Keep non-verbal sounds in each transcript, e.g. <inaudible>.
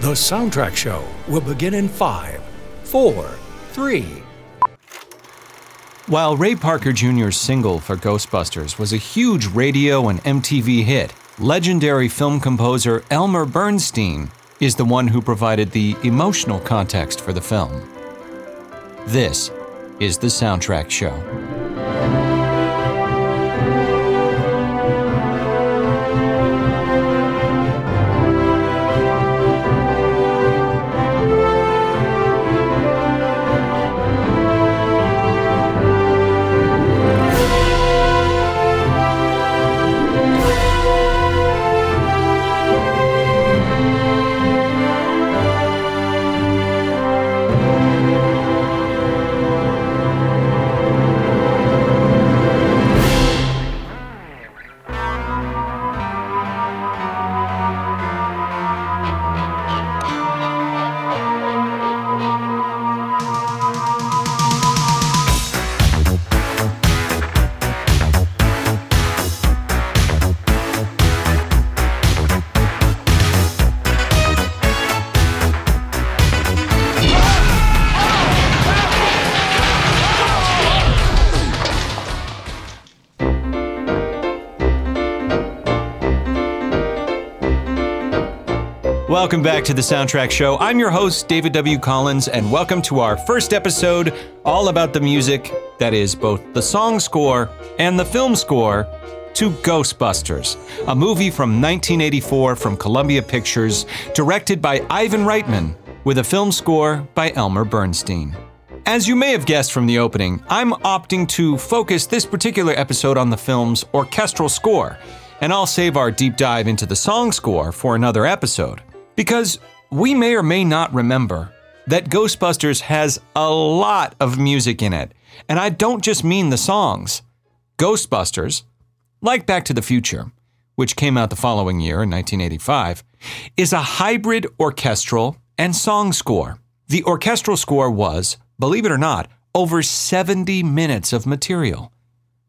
The Soundtrack Show will begin in five, four, three. While Ray Parker Jr.'s single for Ghostbusters was a huge radio and MTV hit, legendary film composer Elmer Bernstein is the one who provided the emotional context for the film. This is the Soundtrack Show. Welcome back to the Soundtrack Show. I'm your host, David W. Collins, and welcome to our first episode all about the music that is both the song score and the film score to Ghostbusters, a movie from 1984 from Columbia Pictures, directed by Ivan Reitman, with a film score by Elmer Bernstein. As you may have guessed from the opening, I'm opting to focus this particular episode on the film's orchestral score, and I'll save our deep dive into the song score for another episode. Because we may or may not remember that Ghostbusters has a lot of music in it. And I don't just mean the songs. Ghostbusters, like Back to the Future, which came out the following year in 1985, is a hybrid orchestral and song score. The orchestral score was, believe it or not, over 70 minutes of material.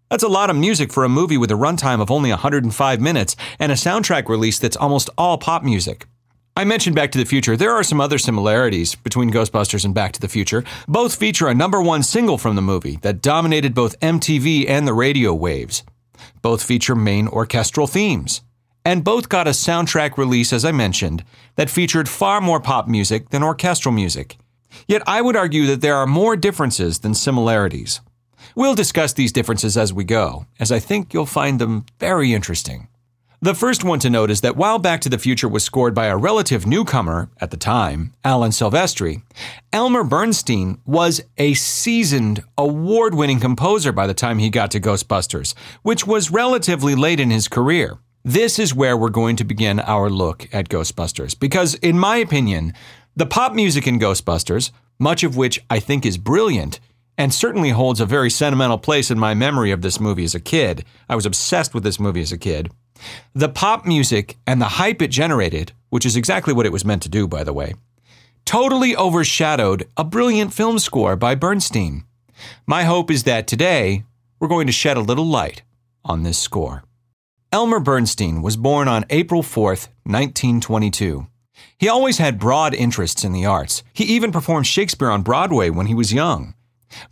That's a lot of music for a movie with a runtime of only 105 minutes and a soundtrack release that's almost all pop music. I mentioned Back to the Future. There are some other similarities between Ghostbusters and Back to the Future. Both feature a number one single from the movie that dominated both MTV and the radio waves. Both feature main orchestral themes. And both got a soundtrack release, as I mentioned, that featured far more pop music than orchestral music. Yet I would argue that there are more differences than similarities. We'll discuss these differences as we go, as I think you'll find them very interesting. The first one to note is that while Back to the Future was scored by a relative newcomer at the time, Alan Silvestri, Elmer Bernstein was a seasoned, award winning composer by the time he got to Ghostbusters, which was relatively late in his career. This is where we're going to begin our look at Ghostbusters, because, in my opinion, the pop music in Ghostbusters, much of which I think is brilliant, and certainly holds a very sentimental place in my memory of this movie as a kid. I was obsessed with this movie as a kid. The pop music and the hype it generated, which is exactly what it was meant to do, by the way, totally overshadowed a brilliant film score by Bernstein. My hope is that today we're going to shed a little light on this score. Elmer Bernstein was born on April 4th, 1922. He always had broad interests in the arts. He even performed Shakespeare on Broadway when he was young.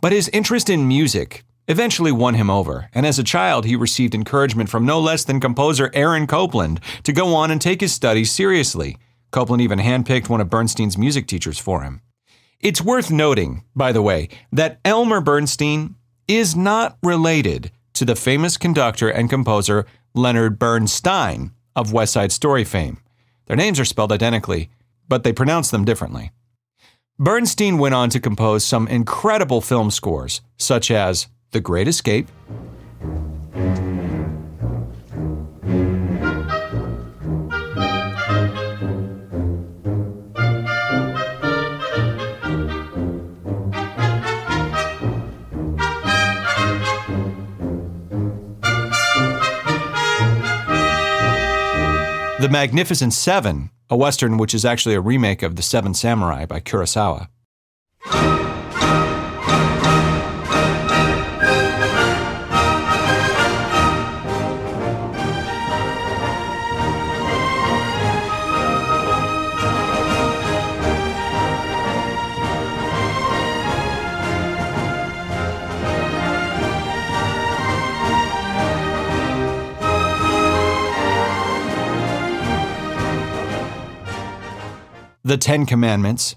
But his interest in music eventually won him over, and as a child, he received encouragement from no less than composer Aaron Copland to go on and take his studies seriously. Copland even handpicked one of Bernstein's music teachers for him. It's worth noting, by the way, that Elmer Bernstein is not related to the famous conductor and composer Leonard Bernstein of West Side Story fame. Their names are spelled identically, but they pronounce them differently. Bernstein went on to compose some incredible film scores, such as the Great Escape, The Magnificent Seven, a Western which is actually a remake of The Seven Samurai by Kurosawa. The Ten Commandments,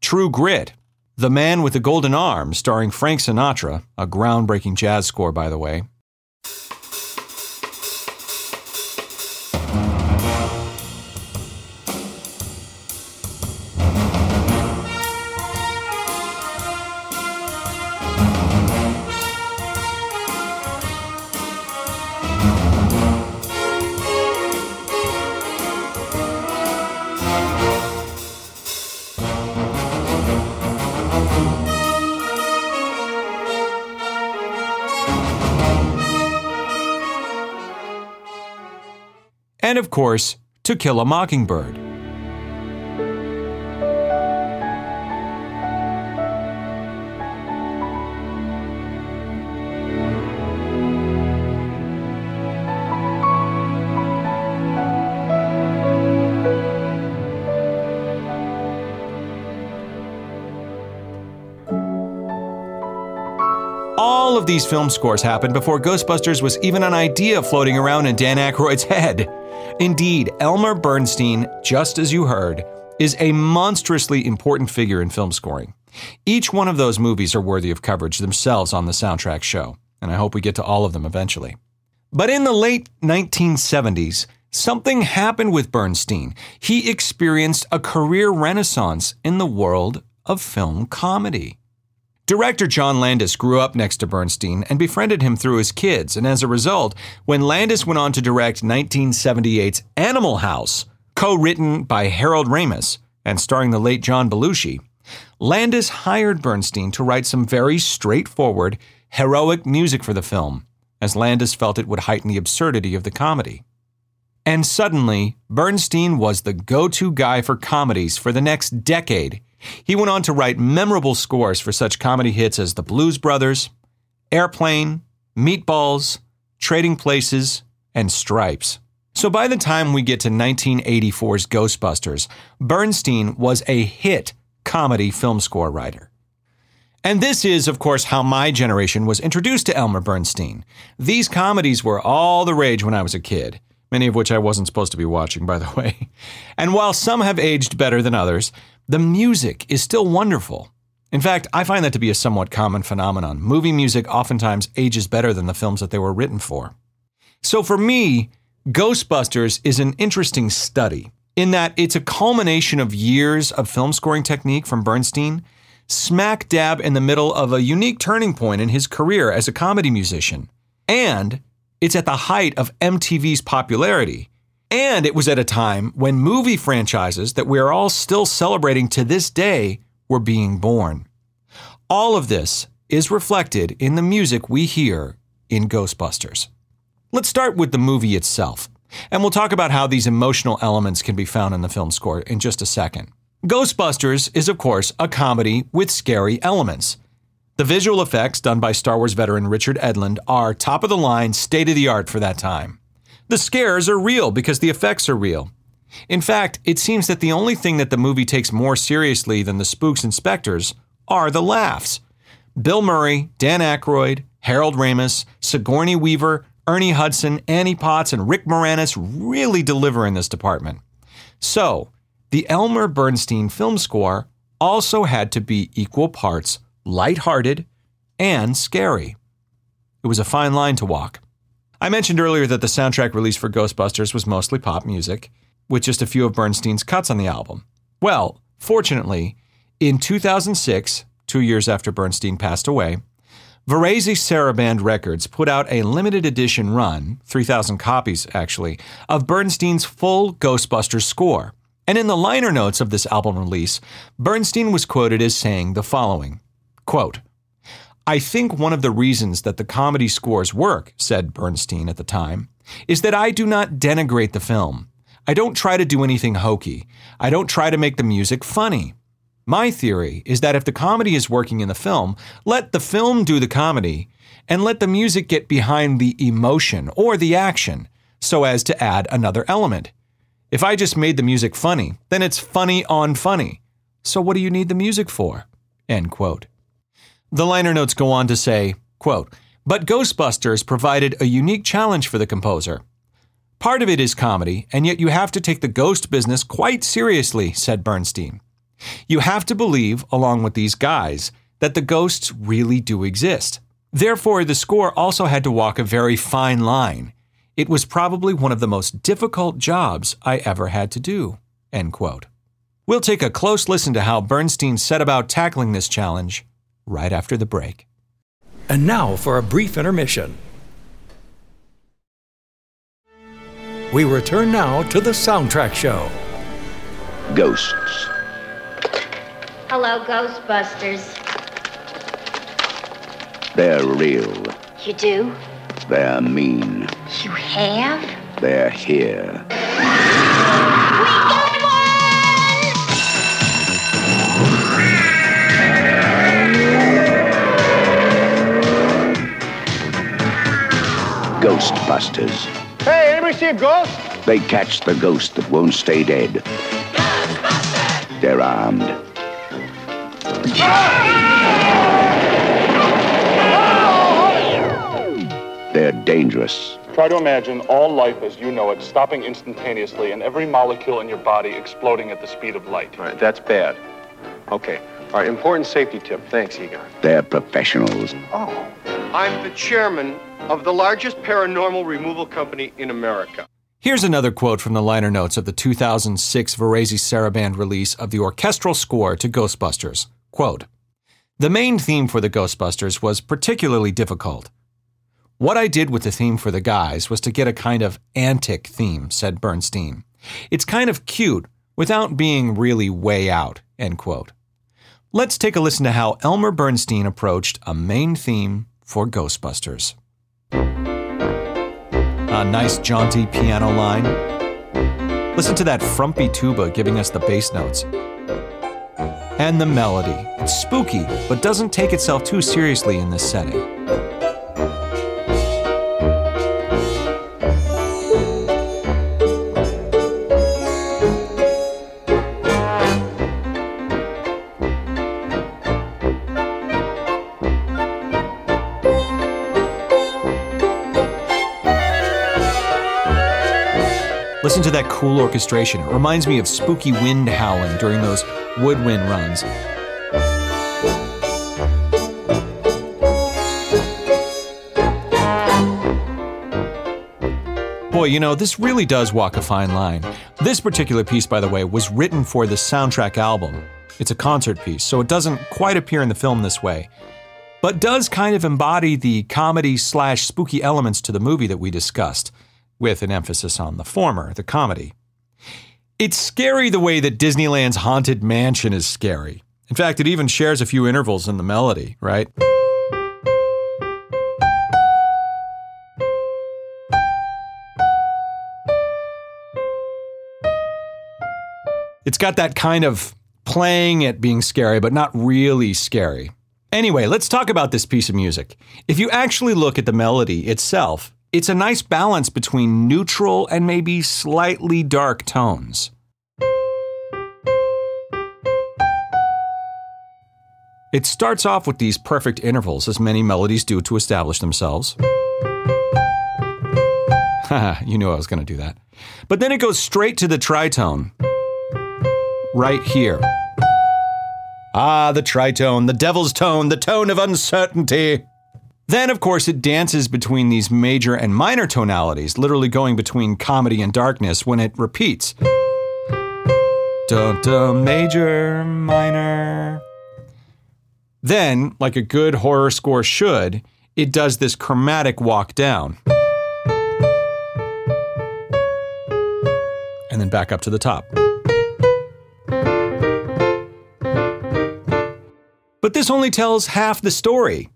True Grit, The Man with the Golden Arm, starring Frank Sinatra, a groundbreaking jazz score, by the way. And of course, To Kill a Mockingbird. All of these film scores happened before Ghostbusters was even an idea floating around in Dan Aykroyd's head. Indeed, Elmer Bernstein, just as you heard, is a monstrously important figure in film scoring. Each one of those movies are worthy of coverage themselves on the soundtrack show, and I hope we get to all of them eventually. But in the late 1970s, something happened with Bernstein. He experienced a career renaissance in the world of film comedy. Director John Landis grew up next to Bernstein and befriended him through his kids, and as a result, when Landis went on to direct 1978's Animal House, co written by Harold Ramis and starring the late John Belushi, Landis hired Bernstein to write some very straightforward, heroic music for the film, as Landis felt it would heighten the absurdity of the comedy. And suddenly, Bernstein was the go to guy for comedies for the next decade he went on to write memorable scores for such comedy hits as The Blues Brothers, Airplane, Meatballs, Trading Places, and Stripes. So by the time we get to 1984's Ghostbusters, Bernstein was a hit comedy film score writer. And this is, of course, how my generation was introduced to Elmer Bernstein. These comedies were all the rage when I was a kid, many of which I wasn't supposed to be watching, by the <laughs> way. And while some have aged better than others, the music is still wonderful. In fact, I find that to be a somewhat common phenomenon. Movie music oftentimes ages better than the films that they were written for. So for me, Ghostbusters is an interesting study in that it's a culmination of years of film scoring technique from Bernstein, smack dab in the middle of a unique turning point in his career as a comedy musician. And it's at the height of MTV's popularity, and it was at a time when movie franchises that we are all still celebrating to this day were being born. All of this is reflected in the music we hear in Ghostbusters. Let's start with the movie itself, and we'll talk about how these emotional elements can be found in the film score in just a second. Ghostbusters is, of course, a comedy with scary elements. The visual effects done by Star Wars veteran Richard Edlund are top of the line, state of the art for that time. The scares are real because the effects are real. In fact, it seems that the only thing that the movie takes more seriously than the spooks and specters are the laughs. Bill Murray, Dan Aykroyd, Harold Ramis, Sigourney Weaver, Ernie Hudson, Annie Potts, and Rick Moranis really deliver in this department. So, the Elmer Bernstein film score also had to be equal parts lighthearted and scary. It was a fine line to walk. I mentioned earlier that the soundtrack release for Ghostbusters was mostly pop music, with just a few of Bernstein's cuts on the album. Well, fortunately, in 2006, two years after Bernstein passed away, Varese Sarabande Records put out a limited edition run, 3,000 copies actually, of Bernstein's full Ghostbusters score. And in the liner notes of this album release, Bernstein was quoted as saying the following quote, I think one of the reasons that the comedy scores work, said Bernstein at the time, is that I do not denigrate the film. I don't try to do anything hokey. I don't try to make the music funny. My theory is that if the comedy is working in the film, let the film do the comedy and let the music get behind the emotion or the action so as to add another element. If I just made the music funny, then it's funny on funny. So what do you need the music for? End quote. The liner notes go on to say, quote, but Ghostbusters provided a unique challenge for the composer. Part of it is comedy, and yet you have to take the ghost business quite seriously, said Bernstein. You have to believe, along with these guys, that the ghosts really do exist. Therefore, the score also had to walk a very fine line. It was probably one of the most difficult jobs I ever had to do. End quote. We'll take a close listen to how Bernstein set about tackling this challenge right after the break. And now for a brief intermission. We return now to the soundtrack show. Ghosts. Hello, Ghostbusters. They're real. You do? They're mean. You have? They're here. Ghostbusters. Hey, anybody see a ghost? They catch the ghost that won't stay dead. Ghostbusters! They're armed. They're dangerous. Try to imagine all life as you know it stopping instantaneously and every molecule in your body exploding at the speed of light. All right, that's bad. Okay. All right, important safety tip. Thanks, Egon. They're professionals. Oh, I'm the chairman of the largest paranormal removal company in America. Here's another quote from the liner notes of the 2006 Varese Sarabande release of the orchestral score to Ghostbusters. Quote, The main theme for the Ghostbusters was particularly difficult. What I did with the theme for the guys was to get a kind of antic theme, said Bernstein. It's kind of cute without being really way out, end quote. Let's take a listen to how Elmer Bernstein approached a main theme for Ghostbusters. A nice jaunty piano line. Listen to that frumpy tuba giving us the bass notes. And the melody. It's spooky, but doesn't take itself too seriously in this setting. Listen to that cool orchestration. It reminds me of spooky wind howling during those woodwind runs. Boy, you know, this really does walk a fine line. This particular piece, by the way, was written for the soundtrack album. It's a concert piece, so it doesn't quite appear in the film this way, but does kind of embody the comedy slash spooky elements to the movie that we discussed with an emphasis on the former, the comedy. It's scary the way that Disneyland's Haunted Mansion is scary. In fact, it even shares a few intervals in the melody, right? It's got that kind of playing it being scary, but not really scary. Anyway, let's talk about this piece of music. If you actually look at the melody itself, it's a nice balance between neutral and maybe slightly dark tones. It starts off with these perfect intervals, as many melodies do to establish themselves. Haha, <laughs> you knew I was going to do that. But then it goes straight to the tritone. Right here. Ah, the tritone, the devil's tone, the tone of uncertainty. Then, of course, it dances between these major and minor tonalities, literally going between comedy and darkness when it repeats. Dun dun, major, minor. Then, like a good horror score should, it does this chromatic walk down. And then back up to the top. But this only tells half the story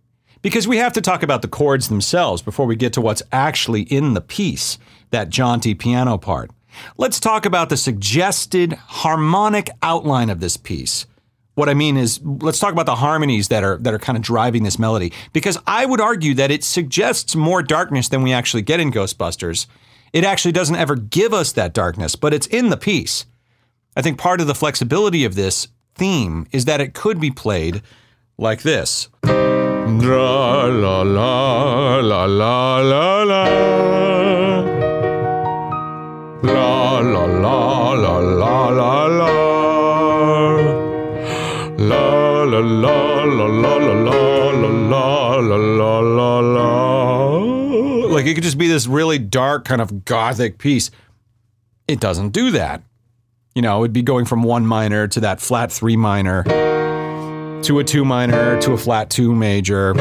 because we have to talk about the chords themselves before we get to what's actually in the piece, that jaunty piano part. Let's talk about the suggested harmonic outline of this piece. What I mean is, let's talk about the harmonies that are that are kind of driving this melody, because I would argue that it suggests more darkness than we actually get in Ghostbusters. It actually doesn't ever give us that darkness, but it's in the piece. I think part of the flexibility of this theme is that it could be played like this. La la la la la la la. La la la la la la la. La la la la la la la la la la la la. Like it could just be this really dark kind of gothic piece. It doesn't do that. You know, it'd be going from one minor to that flat three minor to a two minor to a flat two major,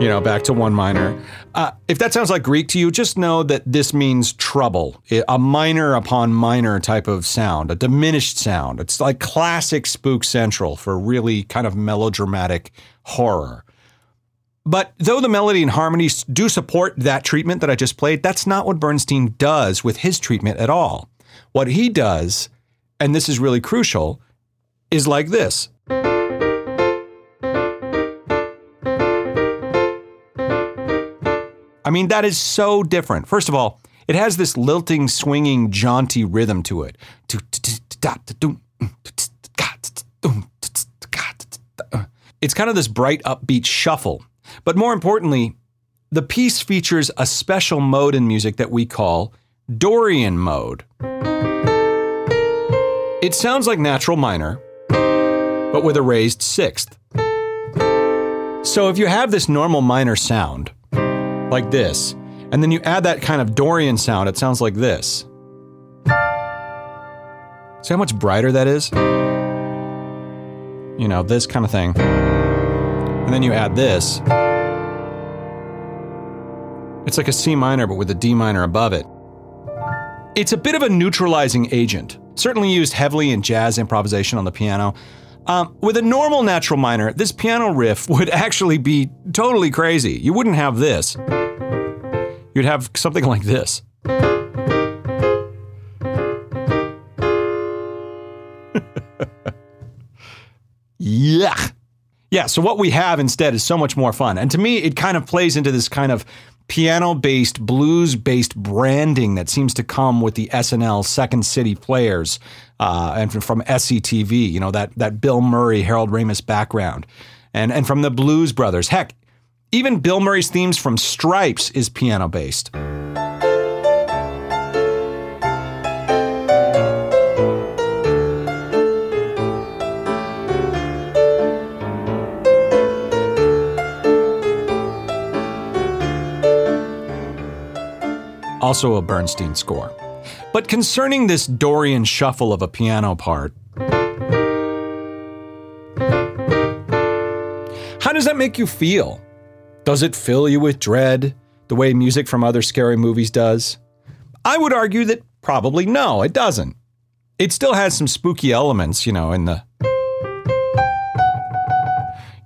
you know, back to one minor. Uh, if that sounds like Greek to you, just know that this means trouble, a minor upon minor type of sound, a diminished sound. It's like classic Spook Central for really kind of melodramatic horror. But though the melody and harmonies do support that treatment that I just played, that's not what Bernstein does with his treatment at all. What he does, and this is really crucial, is like this. I mean, that is so different. First of all, it has this lilting, swinging, jaunty rhythm to it. It's kind of this bright, upbeat shuffle. But more importantly, the piece features a special mode in music that we call Dorian mode. It sounds like natural minor, but with a raised sixth. So if you have this normal minor sound, like this. And then you add that kind of Dorian sound, it sounds like this. See how much brighter that is? You know, this kind of thing. And then you add this. It's like a C minor, but with a D minor above it. It's a bit of a neutralizing agent, certainly used heavily in jazz improvisation on the piano. Um, with a normal natural minor, this piano riff <laughs> would actually be totally crazy. You wouldn't have this. You'd have something like this. yeah. Yeah, so what we have instead is so much more fun. And to me, it kind of plays into this kind of piano based, blues based branding that seems to come with the SNL Second City players uh, and from SCTV, you know, that, that Bill Murray, Harold Ramis background. And, and from the Blues Brothers. Heck, even Bill Murray's themes from Stripes is piano based. Also a Bernstein score. But concerning this Dorian shuffle of a piano part, how does that make you feel? Does it fill you with dread the way music from other scary movies does? I would argue that probably no, it doesn't. It still has some spooky elements, you know, in the.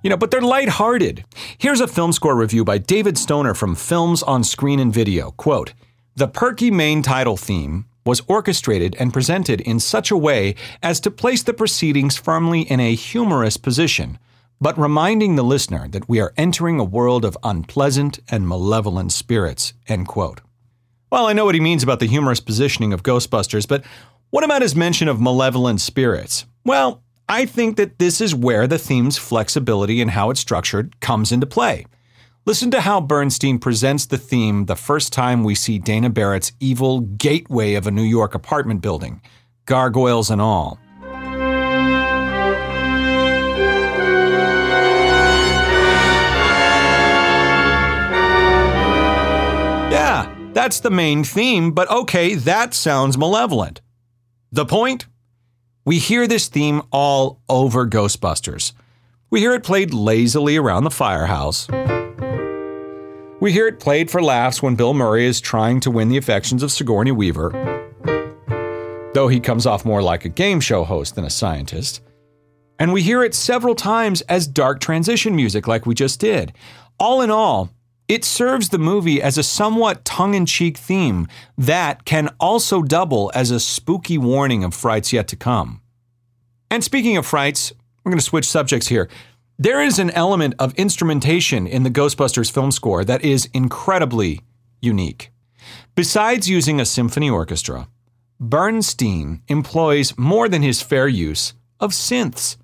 You know, but they're lighthearted. Here's a film score review by David Stoner from Films on Screen and Video. Quote The perky main title theme was orchestrated and presented in such a way as to place the proceedings firmly in a humorous position but reminding the listener that we are entering a world of unpleasant and malevolent spirits. End quote. Well, I know what he means about the humorous positioning of Ghostbusters, but what about his mention of malevolent spirits? Well, I think that this is where the theme's flexibility and how it's structured comes into play. Listen to how Bernstein presents the theme the first time we see Dana Barrett's evil gateway of a New York apartment building, gargoyles and all. That's the main theme, but okay, that sounds malevolent. The point? We hear this theme all over Ghostbusters. We hear it played lazily around the firehouse. We hear it played for laughs when Bill Murray is trying to win the affections of Sigourney Weaver, though he comes off more like a game show host than a scientist. And we hear it several times as dark transition music, like we just did. All in all, It serves the movie as a somewhat tongue in cheek theme that can also double as a spooky warning of frights yet to come. And speaking of frights, we're going to switch subjects here. There is an element of instrumentation in the Ghostbusters film score that is incredibly unique. Besides using a symphony orchestra, Bernstein employs more than his fair use of synths.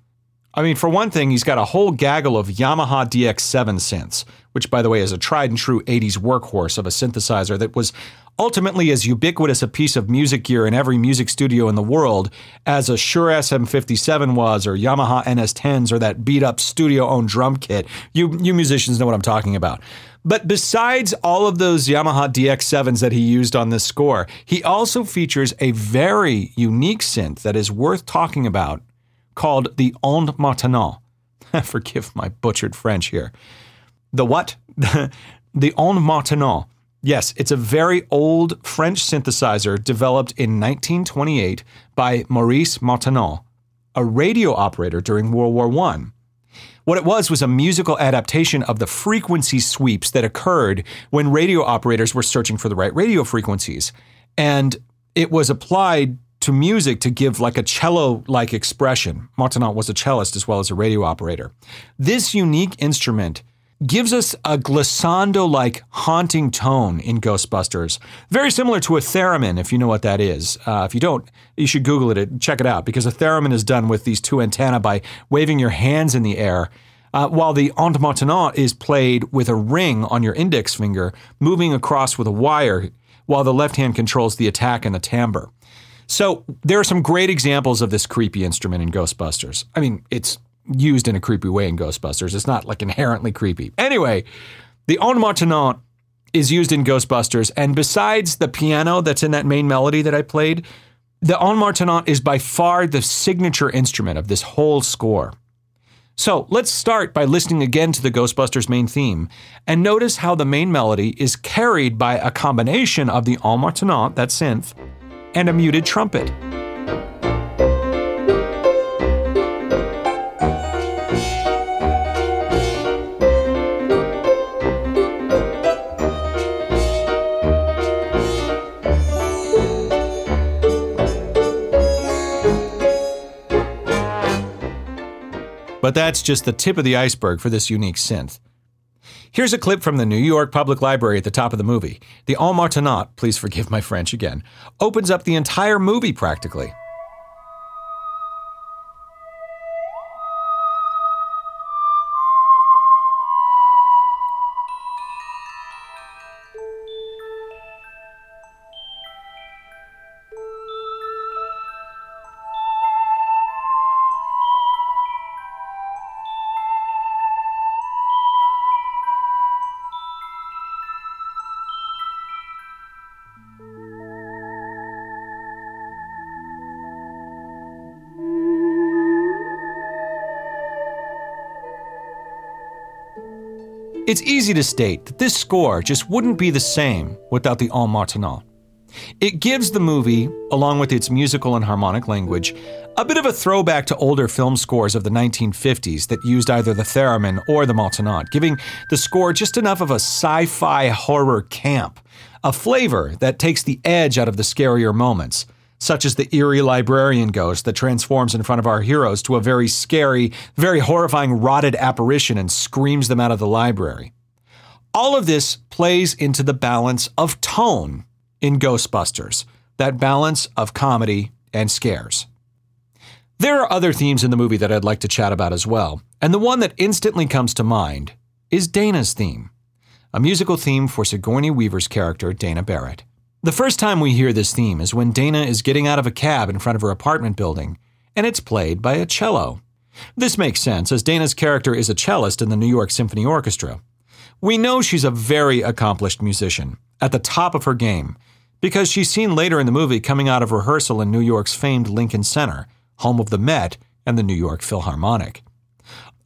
I mean, for one thing, he's got a whole gaggle of Yamaha DX7 synths, which, by the way, is a tried and true 80s workhorse of a synthesizer that was ultimately as ubiquitous a piece of music gear in every music studio in the world as a Shure SM57 was, or Yamaha NS10s, or that beat up studio owned drum kit. You, you musicians know what I'm talking about. But besides all of those Yamaha DX7s that he used on this score, he also features a very unique synth that is worth talking about called the Ondes Martenot. <laughs> Forgive my butchered French here. The what? <laughs> the Ondes Martenot. Yes, it's a very old French synthesizer developed in 1928 by Maurice Martenot, a radio operator during World War I. What it was was a musical adaptation of the frequency sweeps that occurred when radio operators were searching for the right radio frequencies. And it was applied to music to give like a cello like expression. Martenot was a cellist as well as a radio operator. This unique instrument gives us a glissando like haunting tone in Ghostbusters, very similar to a theremin, if you know what that is. Uh, if you don't, you should Google it and check it out because a theremin is done with these two antennae by waving your hands in the air. Uh, while the Ondes Martenot is played with a ring on your index finger, moving across with a wire, while the left hand controls the attack and the timbre. So there are some great examples of this creepy instrument in Ghostbusters. I mean, it's used in a creepy way in Ghostbusters. It's not like inherently creepy. Anyway, the Ondes Martenot is used in Ghostbusters, and besides the piano that's in that main melody that I played, the Ondes Martenot is by far the signature instrument of this whole score. So let's start by listening again to the Ghostbusters main theme and notice how the main melody is carried by a combination of the Ondes Martenot, that synth, and a muted trumpet. But that's just the tip of the iceberg for this unique synth. Here's a clip from the New York Public Library at the top of the movie. The Martenot, please forgive my French again, opens up the entire movie practically. It's easy to state that this score just wouldn't be the same without the Ondes Martenot. It gives the movie, along with its musical and harmonic language, a bit of a throwback to older film scores of the 1950s that used either the theremin or the Martenot, giving the score just enough of a sci fi horror camp, a flavor that takes the edge out of the scarier moments such as the eerie librarian ghost that transforms in front of our heroes to a very scary, very horrifying rotted apparition and screams them out of the library. All of this plays into the balance of tone in Ghostbusters, that balance of comedy and scares. There are other themes in the movie that I'd like to chat about as well, and the one that instantly comes to mind is Dana's theme, a musical theme for Sigourney Weaver's character, Dana Barrett. The first time we hear this theme is when Dana is getting out of a cab in front of her apartment building, and it's played by a cello. This makes sense, as Dana's character is a cellist in the New York Symphony Orchestra. We know she's a very accomplished musician, at the top of her game, because she's seen later in the movie coming out of rehearsal in New York's famed Lincoln Center, home of the Met and the New York Philharmonic.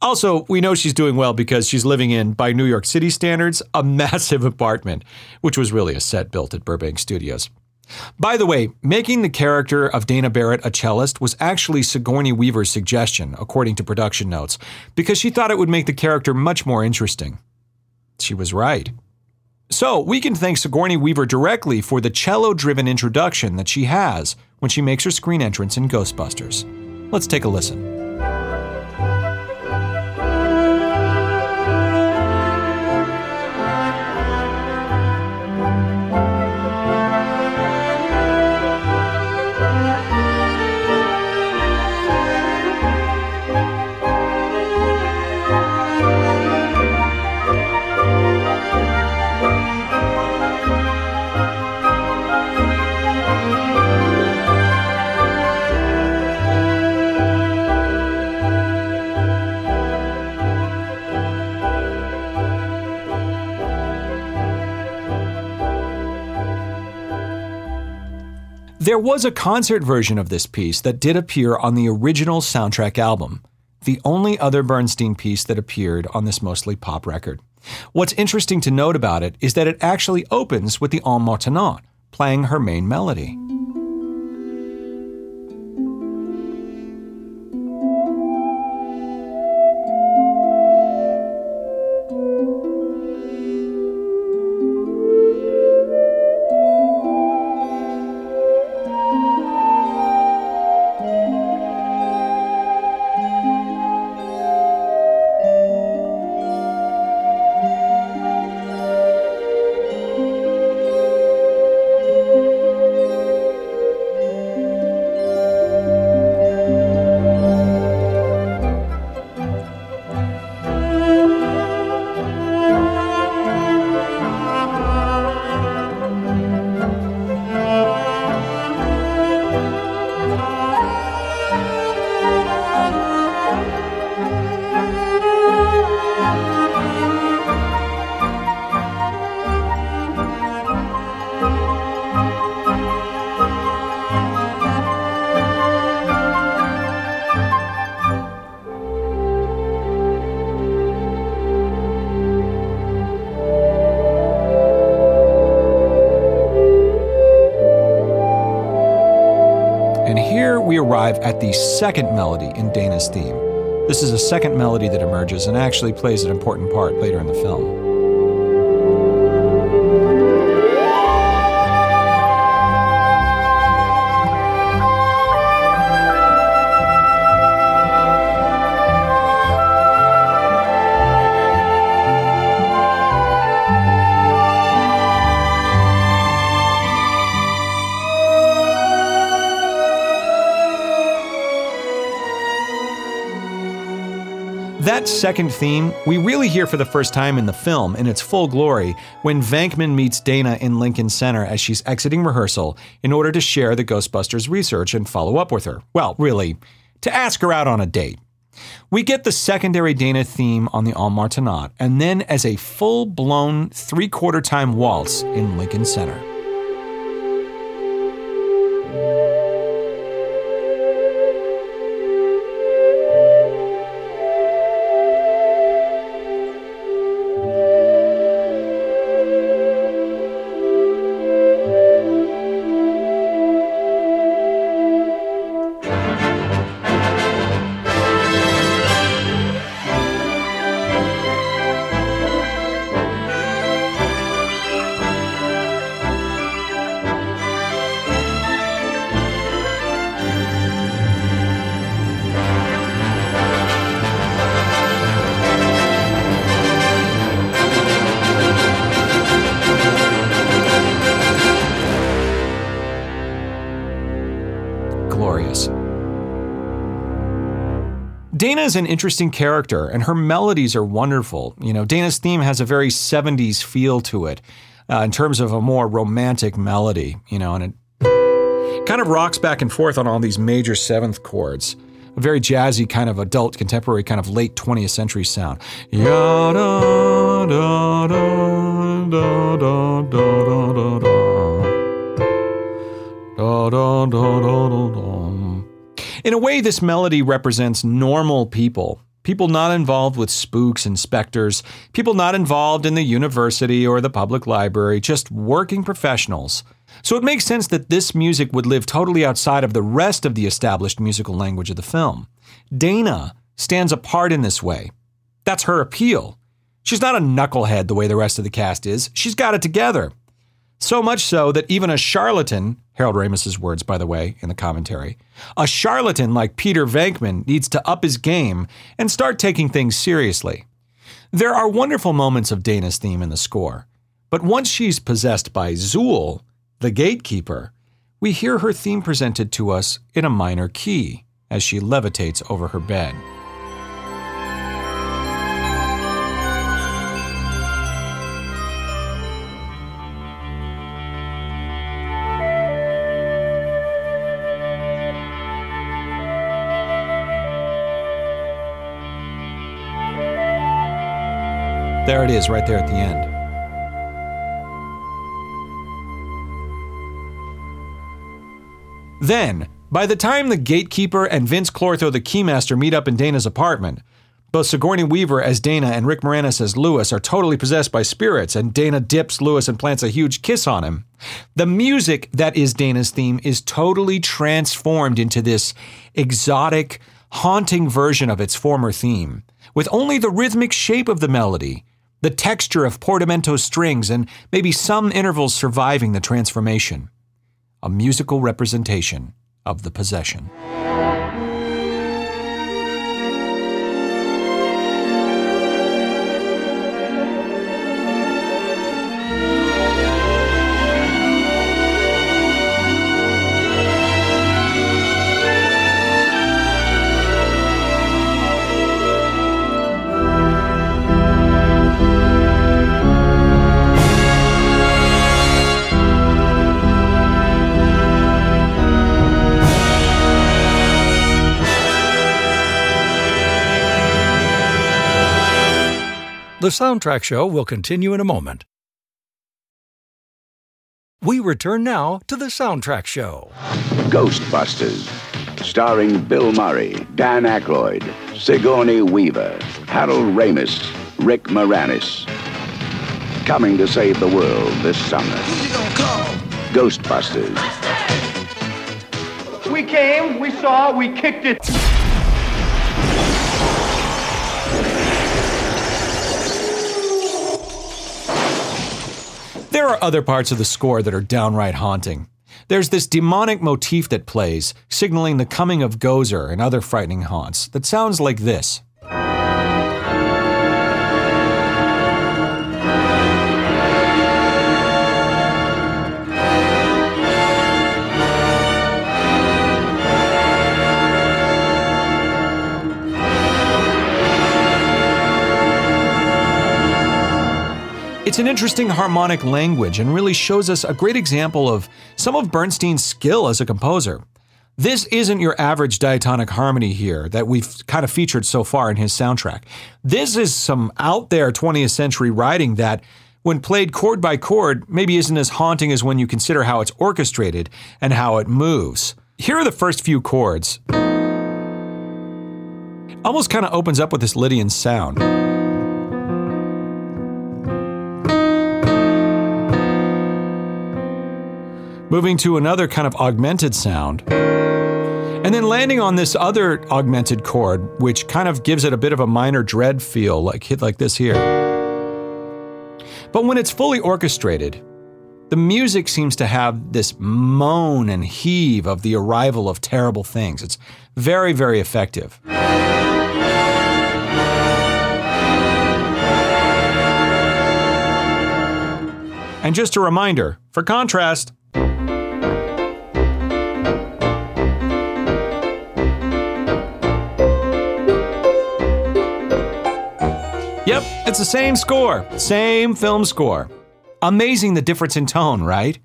Also, we know she's doing well because she's living in, by New York City standards, a <laughs> massive apartment, which was really a set built at Burbank Studios. By the way, making the character of Dana Barrett a cellist was actually Sigourney Weaver's suggestion, according to production notes, because she thought it would make the character much more interesting. She was right. So, we can thank Sigourney Weaver directly for the cello driven introduction that she has when she makes her screen entrance in Ghostbusters. Let's take a listen. There was a concert version of this piece that did appear on the original soundtrack album, the only other Bernstein piece that appeared on this mostly pop record. What's interesting to note about it is that it actually opens with the Ondes Martenot, playing her main melody. Arrive at the second melody in Dana's theme. This is a second melody that emerges and actually plays an important part later in the film. Second theme, we really hear for the first time in the film in its full glory when Venkman meets Dana in Lincoln Center as she's exiting rehearsal in order to share the Ghostbusters research and follow up with her. Well, really, to ask her out on a date. We get the secondary Dana theme on the Ondes Martenot, and then as a full blown three quarter time waltz in Lincoln Center. Dana is an interesting character, and her melodies are wonderful. You know, Dana's theme has a very 70s feel to it uh, in terms of a more romantic melody, you know, and it kind of rocks back and forth on all these major seventh chords. A very jazzy, kind of adult, contemporary, kind of late 20th century sound. In a way, this melody represents normal people. People not involved with spooks and specters, people not involved in the university or the public library, just working professionals. So it makes sense that this music would live totally outside of the rest of the established musical language of the film. Dana stands apart in this way. That's her appeal. She's not a knucklehead the way the rest of the cast is. She's got it together. So much so that even a charlatan, Harold Ramis's words, by the way, in the commentary, a charlatan like Peter Venkman needs to up his game and start taking things seriously. There are wonderful moments of Dana's theme in the score, but once she's possessed by Zuul, the gatekeeper, we hear her theme presented to us in a minor key as she levitates over her bed. There it is, right there at the end. Then, by the time the gatekeeper and Vinz Clortho, the keymaster, meet up in Dana's apartment, both Sigourney Weaver as Dana and Rick Moranis as Lewis are totally possessed by spirits, and Dana dips Lewis and plants a huge kiss on him. The music that is Dana's theme is totally transformed into this exotic, haunting version of its former theme, with only the rhythmic shape of the melody the texture of portamento strings, and maybe some intervals surviving the transformation. A musical representation of the possession. The soundtrack show will continue in a moment. We return now to the soundtrack show. Ghostbusters, starring Bill Murray, Dan Aykroyd, Sigourney Weaver, Harold Ramis, Rick Moranis. Coming to save the world this summer. Ghostbusters. We came, we saw, we kicked it. There are other parts of the score that are downright haunting. There's this demonic motif that plays, signaling the coming of Gozer and other frightening haunts, that sounds like this. It's an interesting harmonic language and really shows us a great example of some of Bernstein's skill as a composer. This isn't your average diatonic harmony here that we've kind of featured so far in his soundtrack. This is some out there 20th century writing that, when played chord by chord, maybe isn't as haunting as when you consider how it's orchestrated and how it moves. Here are the first few chords. Almost kind of opens up with this Lydian sound. Moving to another kind of augmented sound, and then landing on this other augmented chord, which kind of gives it a bit of a minor dread feel, like hit like this here. But when it's fully orchestrated, the music seems to have this moan and heave of the arrival of terrible things. It's very, very effective. And just a reminder for contrast, it's the same score, same film score. Amazing the difference in tone, right?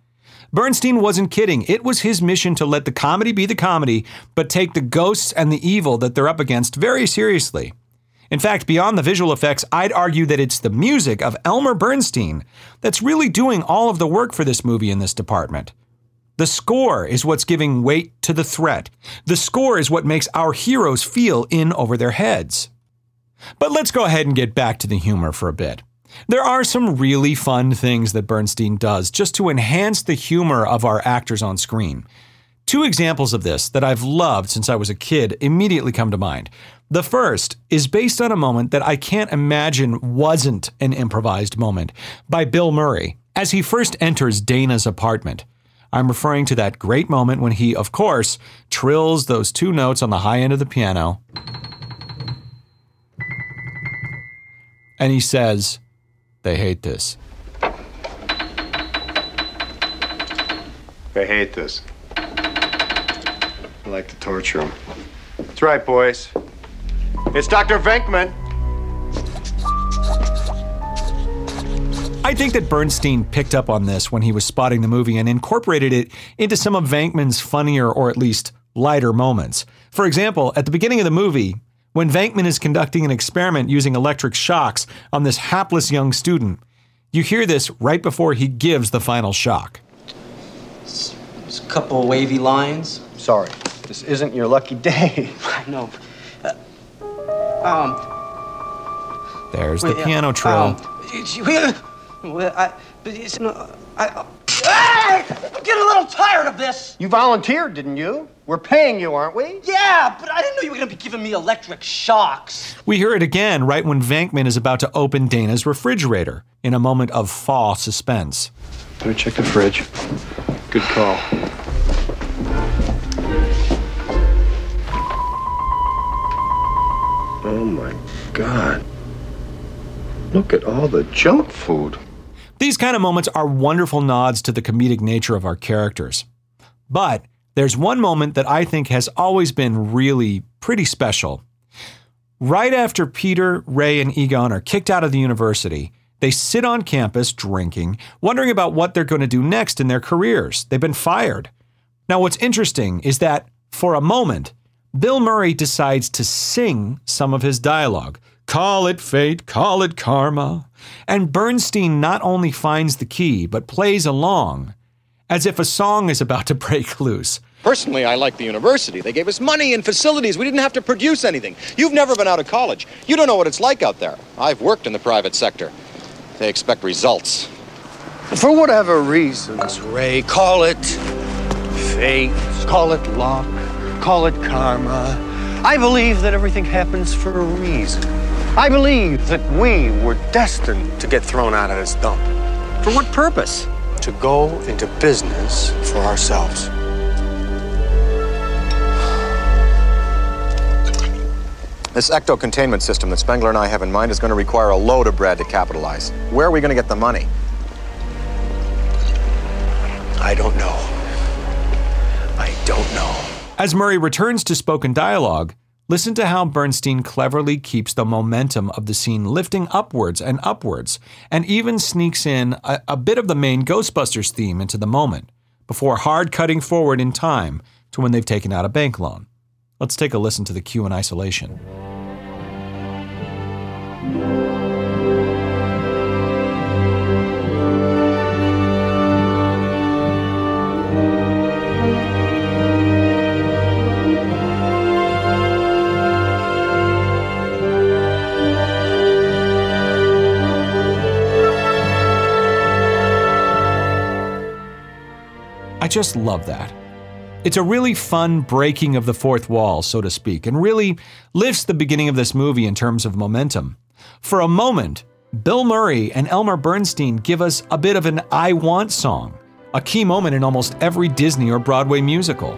Bernstein wasn't kidding. It was his mission to let the comedy be the comedy, but take the ghosts and the evil that they're up against very seriously. In fact, beyond the visual effects, I'd argue that it's the music of Elmer Bernstein that's really doing all of the work for this movie in this department. The score is what's giving weight to the threat. The score is what makes our heroes feel in over their heads. But let's go ahead and get back to the humor for a bit. There are some really fun things that Bernstein does just to enhance the humor of our actors on screen. Two examples of this that I've loved since I was a kid immediately come to mind. The first is based on a moment that I can't imagine wasn't an improvised moment by Bill Murray as he first enters Dana's apartment. I'm referring to that great moment when he, of course, trills those two notes on the high end of the piano. And he says, They hate this. They hate this. I like to torture them. That's right, boys. It's Dr. Venkman. I think that Bernstein picked up on this when he was spotting the movie and incorporated it into some of Venkman's funnier or at least lighter moments. For example, at the beginning of the movie, when Venkman is conducting an experiment using electric shocks on this hapless young student, you hear this right before he gives the final shock. There's a couple wavy lines. Sorry, this isn't your lucky day. <laughs> I know. Uh, um. There's the wait, piano um, trill. Um, well, I, but it's no, I, I! I'm getting a little tired of this. You volunteered, didn't you? We're paying you, aren't we? Yeah, but I didn't know you were gonna be giving me electric shocks. We hear it again right when Venkman is about to open Dana's refrigerator in a moment of fall suspense. Better check the fridge. Good call. Oh my God. Look at all the junk food. These kind of moments are wonderful nods to the comedic nature of our characters. But there's one moment that I think has always been really pretty special. Right after Peter, Ray, and Egon are kicked out of the university, they sit on campus drinking, wondering about what they're going to do next in their careers. They've been fired. Now, what's interesting is that for a moment, Bill Murray decides to sing some of his dialogue. Call it fate, call it karma. And Bernstein not only finds the key, but plays along as if a song is about to <laughs> break loose. Personally, I like the university. They gave us money and facilities. We didn't have to produce anything. You've never been out of college. You don't know what it's like out there. I've worked in the private sector. They expect results. For whatever reasons, Ray, call it fate, call it luck, call it karma. I believe that everything happens for a reason. I believe that we were destined to get thrown out of this dump. For what purpose? To go into business for ourselves. This ecto containment system that Spengler and I have in mind is going to require a load of Brad to capitalize. Where are we going to get the money? I don't know. I don't know. As Murray returns to spoken dialogue, listen to how Bernstein cleverly keeps the momentum of the scene lifting upwards and upwards, and even sneaks in a, a bit of the main Ghostbusters theme into the moment, before hard cutting forward in time to when they've taken out a bank loan. Let's take a listen to the cue in isolation. Just love that. It's a really fun breaking of the fourth wall, so to speak, and really lifts the beginning of this movie in terms of momentum. For a moment, Bill Murray and Elmer Bernstein give us a bit of an I Want song, a key moment in almost every Disney or Broadway musical.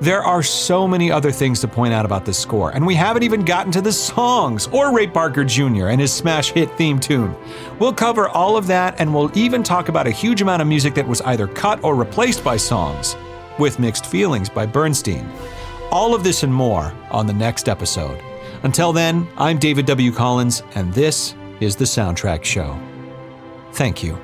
There are so many other things to point out about this score, and we haven't even gotten to the songs or Ray Parker Jr. and his smash hit theme tune. We'll cover all of that, and we'll even talk about a huge amount of music that was either cut or replaced by songs, with Mixed Feelings by Bernstein. All of this and more on the next episode. Until then, I'm David W. Collins, and this is the Soundtrack Show. Thank you.